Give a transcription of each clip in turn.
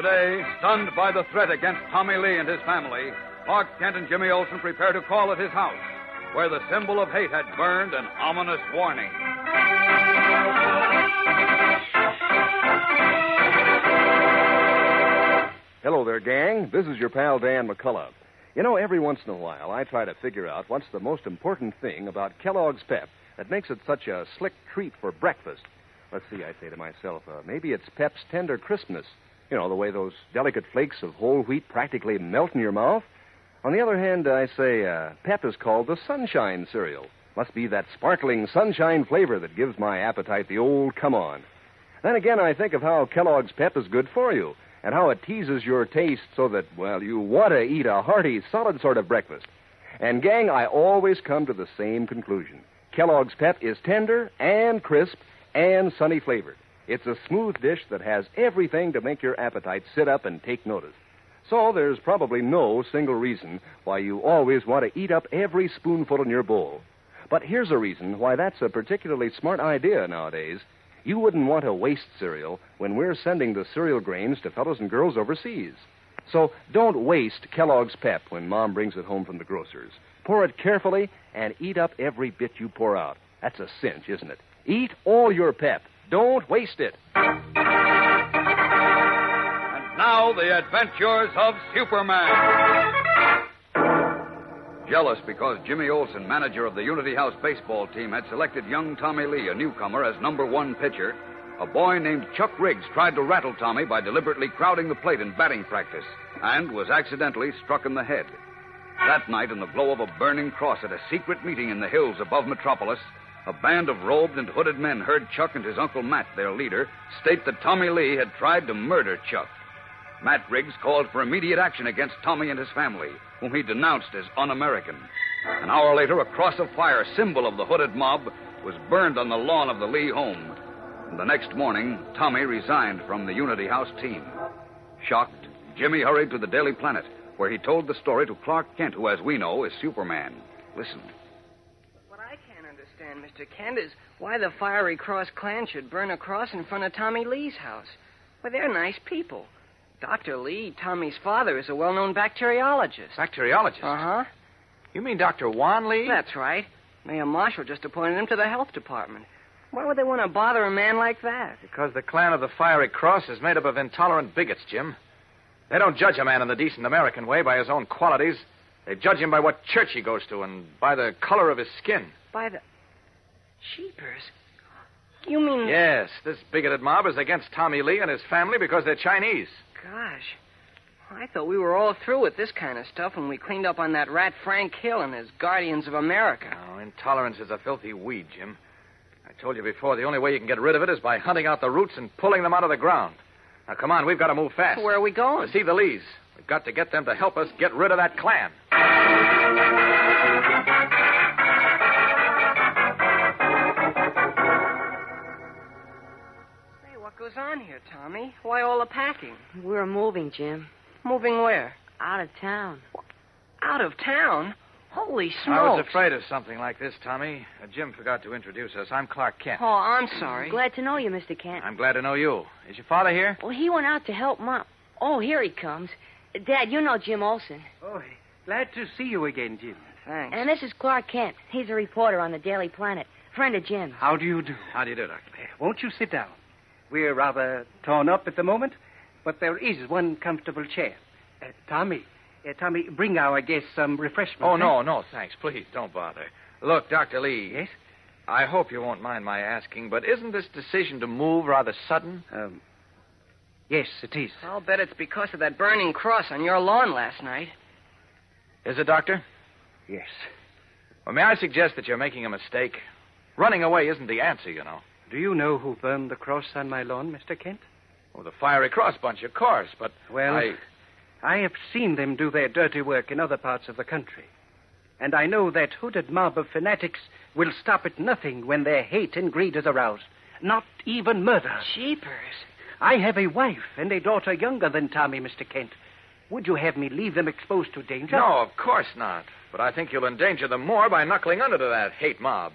Today, stunned by the threat against Tommy Lee and his family, Clark Kent and Jimmy Olsen prepare to call at his house, where the symbol of hate had burned an ominous warning. Hello there, gang. This is your pal Dan McCullough. You know, every once in a while, I try to figure out what's the most important thing about Kellogg's Pep that makes it such a slick treat for breakfast. Let's see, I say to myself, uh, maybe it's Pep's tender crispness. You know, the way those delicate flakes of whole wheat practically melt in your mouth. On the other hand, I say uh, Pep is called the Sunshine cereal. Must be that sparkling sunshine flavor that gives my appetite the old come on. Then again, I think of how Kellogg's Pep is good for you and how it teases your taste so that, well, you want to eat a hearty, solid sort of breakfast. And, gang, I always come to the same conclusion. Kellogg's Pep is tender and crisp and sunny flavored. It's a smooth dish that has everything to make your appetite sit up and take notice. So there's probably no single reason why you always want to eat up every spoonful in your bowl. But here's a reason why that's a particularly smart idea nowadays. You wouldn't want to waste cereal when we're sending the cereal grains to fellows and girls overseas. So don't waste Kellogg's Pep when Mom brings it home from the grocer's. Pour it carefully and eat up every bit you pour out. That's a cinch, isn't it? Eat all your pep. Don't waste it. And now, the adventures of Superman. Jealous because Jimmy Olsen, manager of the Unity House baseball team, had selected young Tommy Lee, a newcomer, as number one pitcher, a boy named Chuck Riggs tried to rattle Tommy by deliberately crowding the plate in batting practice and was accidentally struck in the head. That night, in the glow of a burning cross at a secret meeting in the hills above Metropolis, a band of robed and hooded men heard Chuck and his Uncle Matt, their leader, state that Tommy Lee had tried to murder Chuck. Matt Riggs called for immediate action against Tommy and his family, whom he denounced as un American. An hour later, a cross of fire, symbol of the hooded mob, was burned on the lawn of the Lee home. And the next morning, Tommy resigned from the Unity House team. Shocked, Jimmy hurried to the Daily Planet, where he told the story to Clark Kent, who, as we know, is Superman. Listen. Mr. Kent, is why the Fiery Cross clan should burn a cross in front of Tommy Lee's house. Well, they're nice people. Dr. Lee, Tommy's father, is a well known bacteriologist. Bacteriologist? Uh huh. You mean Dr. Juan Lee? That's right. Mayor Marshall just appointed him to the health department. Why would they want to bother a man like that? Because the clan of the Fiery Cross is made up of intolerant bigots, Jim. They don't judge a man in the decent American way by his own qualities. They judge him by what church he goes to and by the color of his skin. By the. Sheepers? You mean. Yes, this bigoted mob is against Tommy Lee and his family because they're Chinese. Gosh. I thought we were all through with this kind of stuff when we cleaned up on that rat Frank Hill and his Guardians of America. Oh, intolerance is a filthy weed, Jim. I told you before, the only way you can get rid of it is by hunting out the roots and pulling them out of the ground. Now, come on, we've got to move fast. Where are we going? To see the Lees. We've got to get them to help us get rid of that clan. Goes on here, Tommy? Why all the packing? We're moving, Jim. Moving where? Out of town. Out of town? Holy smokes. I was afraid of something like this, Tommy. Uh, Jim forgot to introduce us. I'm Clark Kent. Oh, I'm sorry. Glad to know you, Mr. Kent. I'm glad to know you. Is your father here? Well, he went out to help Mom. Oh, here he comes. Dad, you know Jim Olsen. Oh, glad to see you again, Jim. Thanks. And this is Clark Kent. He's a reporter on the Daily Planet. Friend of Jim's. How do you do? How do you do, Doctor? Won't you sit down? We're rather torn up at the moment, but there is one comfortable chair. Uh, Tommy, uh, Tommy, bring our guests some refreshment. Oh, eh? no, no, thanks. Please, don't bother. Look, Dr. Lee. Yes? I hope you won't mind my asking, but isn't this decision to move rather sudden? Um, yes, it is. I'll bet it's because of that burning cross on your lawn last night. Is it, Doctor? Yes. Well, may I suggest that you're making a mistake? Running away isn't the answer, you know. Do you know who burned the cross on my lawn, Mr. Kent? Well, the Fiery Cross bunch, of course, but Well, I... I have seen them do their dirty work in other parts of the country. And I know that hooded mob of fanatics will stop at nothing when their hate and greed is aroused. Not even murder. Jeepers. I have a wife and a daughter younger than Tommy, Mr. Kent. Would you have me leave them exposed to danger? No, of course not. But I think you'll endanger them more by knuckling under to that hate mob.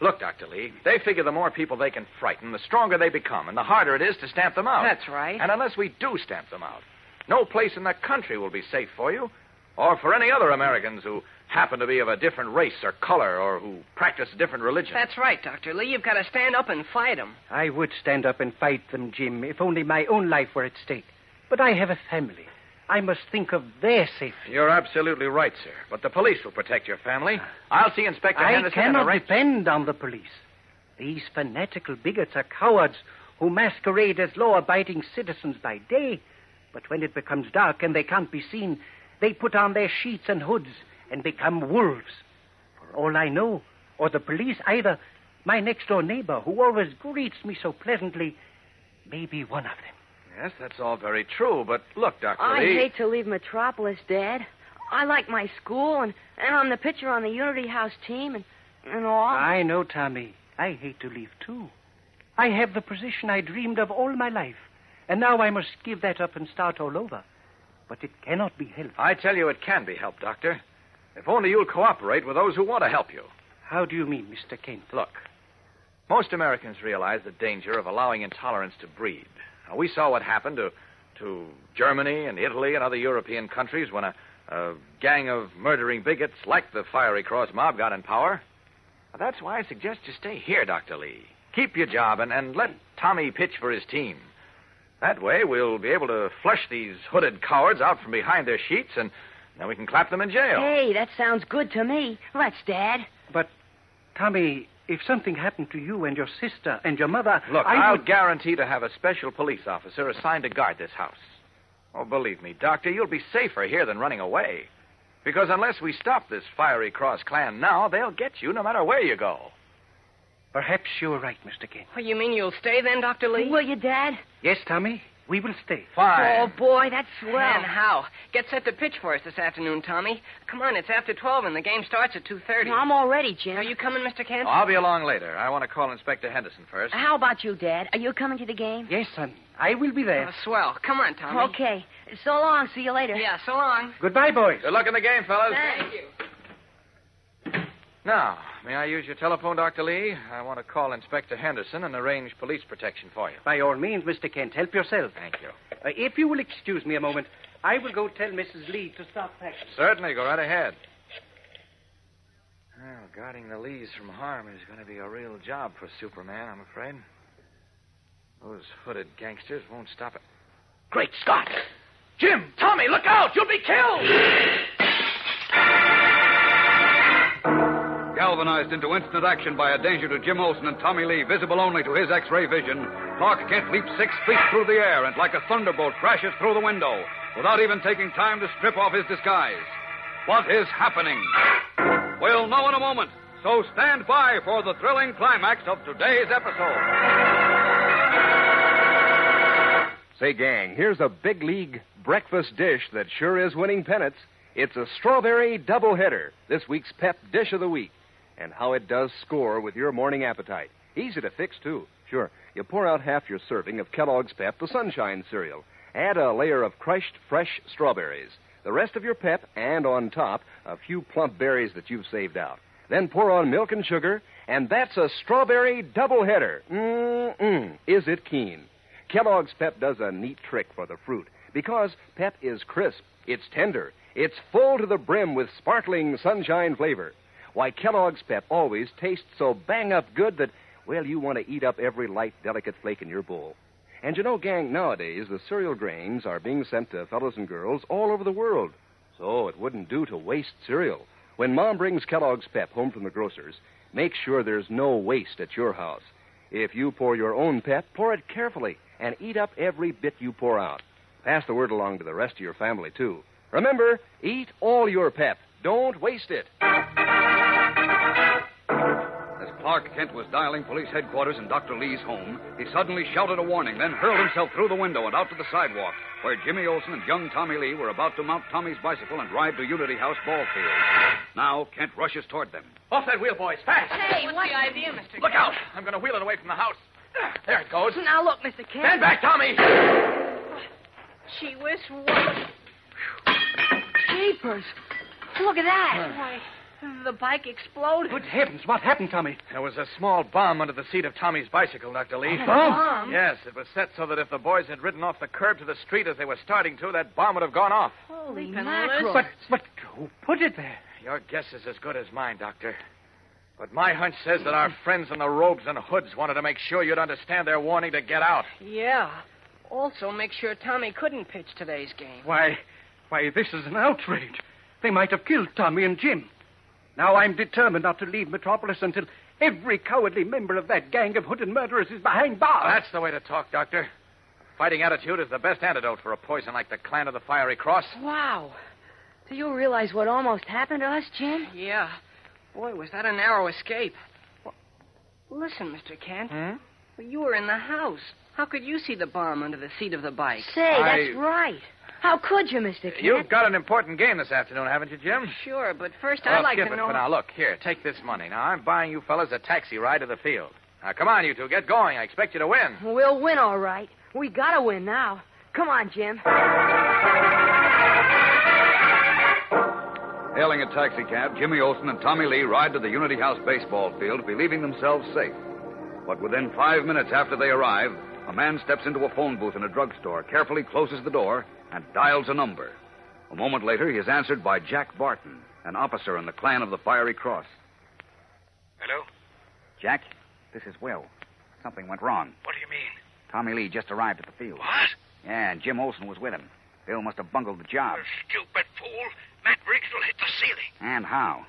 Look, Dr. Lee, they figure the more people they can frighten, the stronger they become, and the harder it is to stamp them out. That's right. And unless we do stamp them out, no place in the country will be safe for you, or for any other Americans who happen to be of a different race or color, or who practice a different religion. That's right, Dr. Lee. You've got to stand up and fight them. I would stand up and fight them, Jim, if only my own life were at stake. But I have a family. I must think of their safety. You're absolutely right, sir. But the police will protect your family. I'll see Inspector I Henderson and cannot arrange- depend on the police. These fanatical bigots are cowards who masquerade as law abiding citizens by day. But when it becomes dark and they can't be seen, they put on their sheets and hoods and become wolves. For all I know, or the police either, my next door neighbor, who always greets me so pleasantly, may be one of them. Yes, that's all very true. But look, Dr. I Lee. hate to leave Metropolis, Dad. I like my school, and, and I'm the pitcher on the Unity House team, and, and all. I know, Tommy. I hate to leave, too. I have the position I dreamed of all my life, and now I must give that up and start all over. But it cannot be helped. I tell you, it can be helped, Doctor. If only you'll cooperate with those who want to help you. How do you mean, Mr. Kent? Look, most Americans realize the danger of allowing intolerance to breed. Now, we saw what happened to, to Germany and Italy and other European countries when a, a gang of murdering bigots like the Fiery Cross mob got in power. Now, that's why I suggest you stay here, Dr. Lee. Keep your job and, and let Tommy pitch for his team. That way, we'll be able to flush these hooded cowards out from behind their sheets, and then we can clap them in jail. Hey, that sounds good to me. Let's, Dad. But, Tommy, if something happened to you and your sister and your mother, Look, I will would... guarantee to have a special police officer assigned to guard this house. Oh, believe me, Doctor, you'll be safer here than running away. Because unless we stop this Fiery Cross clan now, they'll get you no matter where you go. Perhaps you're right, Mr. King. Well, you mean you'll stay then, Dr. Lee? Will you, Dad? Yes, Tommy, we will stay. Fine. Oh, boy, that's swell. And how? Get set to pitch for us this afternoon, Tommy. Come on, it's after 12 and the game starts at 2.30. I'm all ready, Jim. Are you coming, Mr. Kent? Oh, I'll be along later. I want to call Inspector Henderson first. How about you, Dad? Are you coming to the game? Yes, son. I will be there. Oh, swell. Come on, Tommy. Okay. So long. See you later. Yeah, so long. Goodbye, boys. Good luck in the game, fellas. Thank you. Now, may I use your telephone, Dr. Lee? I want to call Inspector Henderson and arrange police protection for you. By all means, Mr. Kent, help yourself. Thank you. Uh, if you will excuse me a moment, I will go tell Mrs. Lee to stop packing. Certainly, go right ahead. Well, guarding the Lees from harm is going to be a real job for Superman, I'm afraid. Those hooded gangsters won't stop it. Great Scott! Jim, Tommy, look out! You'll be killed! Galvanized into instant action by a danger to Jim Olsen and Tommy Lee, visible only to his X-ray vision, Clark Kent leaps six feet through the air and, like a thunderbolt, crashes through the window without even taking time to strip off his disguise. What is happening? We'll know in a moment. So stand by for the thrilling climax of today's episode. Say, gang, here's a big league breakfast dish that sure is winning pennants. It's a strawberry doubleheader, this week's Pep Dish of the Week. And how it does score with your morning appetite. Easy to fix, too. Sure, you pour out half your serving of Kellogg's Pep, the Sunshine cereal. Add a layer of crushed fresh strawberries. The rest of your pep, and on top, a few plump berries that you've saved out. Then pour on milk and sugar, and that's a strawberry doubleheader. Mmm, is it keen? Kellogg's Pep does a neat trick for the fruit because Pep is crisp, it's tender, it's full to the brim with sparkling sunshine flavor. Why, Kellogg's Pep always tastes so bang up good that, well, you want to eat up every light, delicate flake in your bowl. And you know, gang, nowadays the cereal grains are being sent to fellows and girls all over the world. So it wouldn't do to waste cereal. When Mom brings Kellogg's Pep home from the grocer's, make sure there's no waste at your house. If you pour your own pep, pour it carefully and eat up every bit you pour out. Pass the word along to the rest of your family, too. Remember, eat all your pep. Don't waste it. As Clark Kent was dialing police headquarters in Dr. Lee's home, he suddenly shouted a warning, then hurled himself through the window and out to the sidewalk, where Jimmy Olsen and young Tommy Lee were about to mount Tommy's bicycle and ride to Unity House ball field. Now, Kent rushes toward them. Off that wheel, boys, fast! Hey, what's the idea, Mr. Look out! I'm going to wheel it away from the house. There it goes. Now look, Mr. Kent. Stand back, Tommy! She whiz, what? Jeepers. Look at that. Why, the bike exploded. Good heavens, what happened, Tommy? There was a small bomb under the seat of Tommy's bicycle, Dr. Lee. bomb? Yes, it was set so that if the boys had ridden off the curb to the street as they were starting to, that bomb would have gone off. Holy Leaping mackerel. But, but who put it there? Your guess is as good as mine, Doctor. But my hunch says that our friends in the robes and hoods wanted to make sure you'd understand their warning to get out. Yeah. Also, make sure Tommy couldn't pitch today's game. Why, why, this is an outrage. They might have killed Tommy and Jim. Now I'm determined not to leave Metropolis until every cowardly member of that gang of hooded murderers is behind bars. That's the way to talk, Doctor. Fighting attitude is the best antidote for a poison like the clan of the Fiery Cross. Wow. Do you realize what almost happened to us, Jim? Yeah. Boy, was that a narrow escape. Well, listen, Mr. Kent. Hmm? You were in the house. How could you see the bomb under the seat of the bike? Say, I- that's right. How could you, Mr. Kent? You've got an important game this afternoon, haven't you, Jim? Sure, but first Well, I'd like skip to it know. for now. Look, here, take this money. Now, I'm buying you fellas a taxi ride to the field. Now, come on, you two. Get going. I expect you to win. We'll win, all right. We gotta win now. Come on, Jim. Hailing a taxicab, Jimmy Olsen and Tommy Lee ride to the Unity House baseball field, believing themselves safe. But within five minutes after they arrive, a man steps into a phone booth in a drugstore, carefully closes the door, and dials a number. A moment later, he is answered by Jack Barton, an officer in the clan of the Fiery Cross. Hello? Jack, this is Will. Something went wrong. What do you mean? Tommy Lee just arrived at the field. What? Yeah, and Jim Olsen was with him. Bill must have bungled the job. You stupid fool. Matt Riggs will hit the ceiling. And how?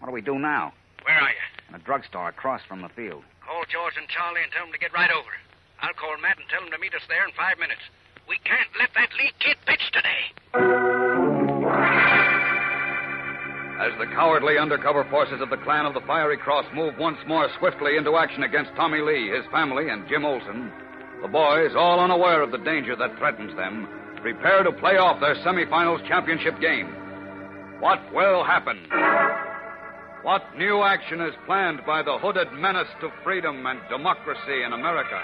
What do we do now? Where are you? In a drugstore across from the field. Call George and Charlie and tell them to get right over. I'll call Matt and tell him to meet us there in five minutes. We can't let that Lee kid pitch today. As the cowardly undercover forces of the clan of the Fiery Cross move once more swiftly into action against Tommy Lee, his family, and Jim Olsen, the boys, all unaware of the danger that threatens them, prepare to play off their semifinals championship game. What will happen? What new action is planned by the hooded menace to freedom and democracy in America?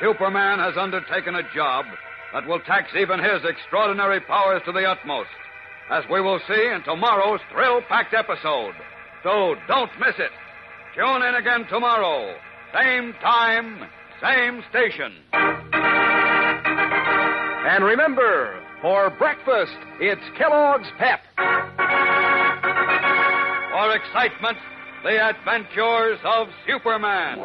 Superman has undertaken a job that will tax even his extraordinary powers to the utmost, as we will see in tomorrow's thrill packed episode. So don't miss it. Tune in again tomorrow. Same time, same station. And remember, for breakfast, it's Kellogg's Pep. For excitement, the adventures of Superman.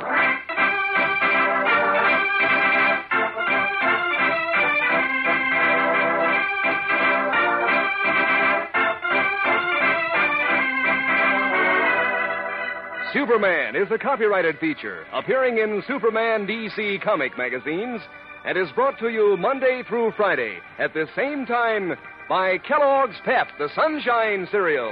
Superman is a copyrighted feature appearing in Superman DC comic magazines and is brought to you Monday through Friday at the same time by Kellogg's Pep, the Sunshine Cereal.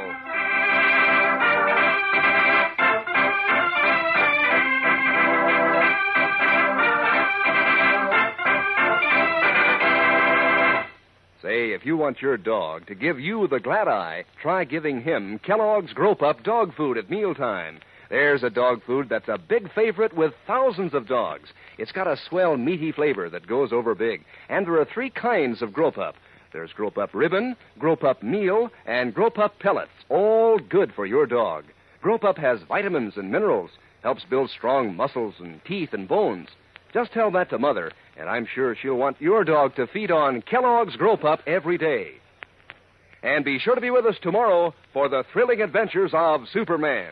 Say, if you want your dog to give you the glad eye, try giving him Kellogg's Gro-Pup dog food at mealtime. There's a dog food that's a big favorite with thousands of dogs. It's got a swell, meaty flavor that goes over big. And there are three kinds of Gro-Pup. There's Gro-Pup Ribbon, Gro-Pup Meal, and Gro-Pup Pellets, all good for your dog. Gro-Pup has vitamins and minerals, helps build strong muscles and teeth and bones. Just tell that to Mother, and I'm sure she'll want your dog to feed on Kellogg's Gro-Pup every day. And be sure to be with us tomorrow for the thrilling adventures of Superman.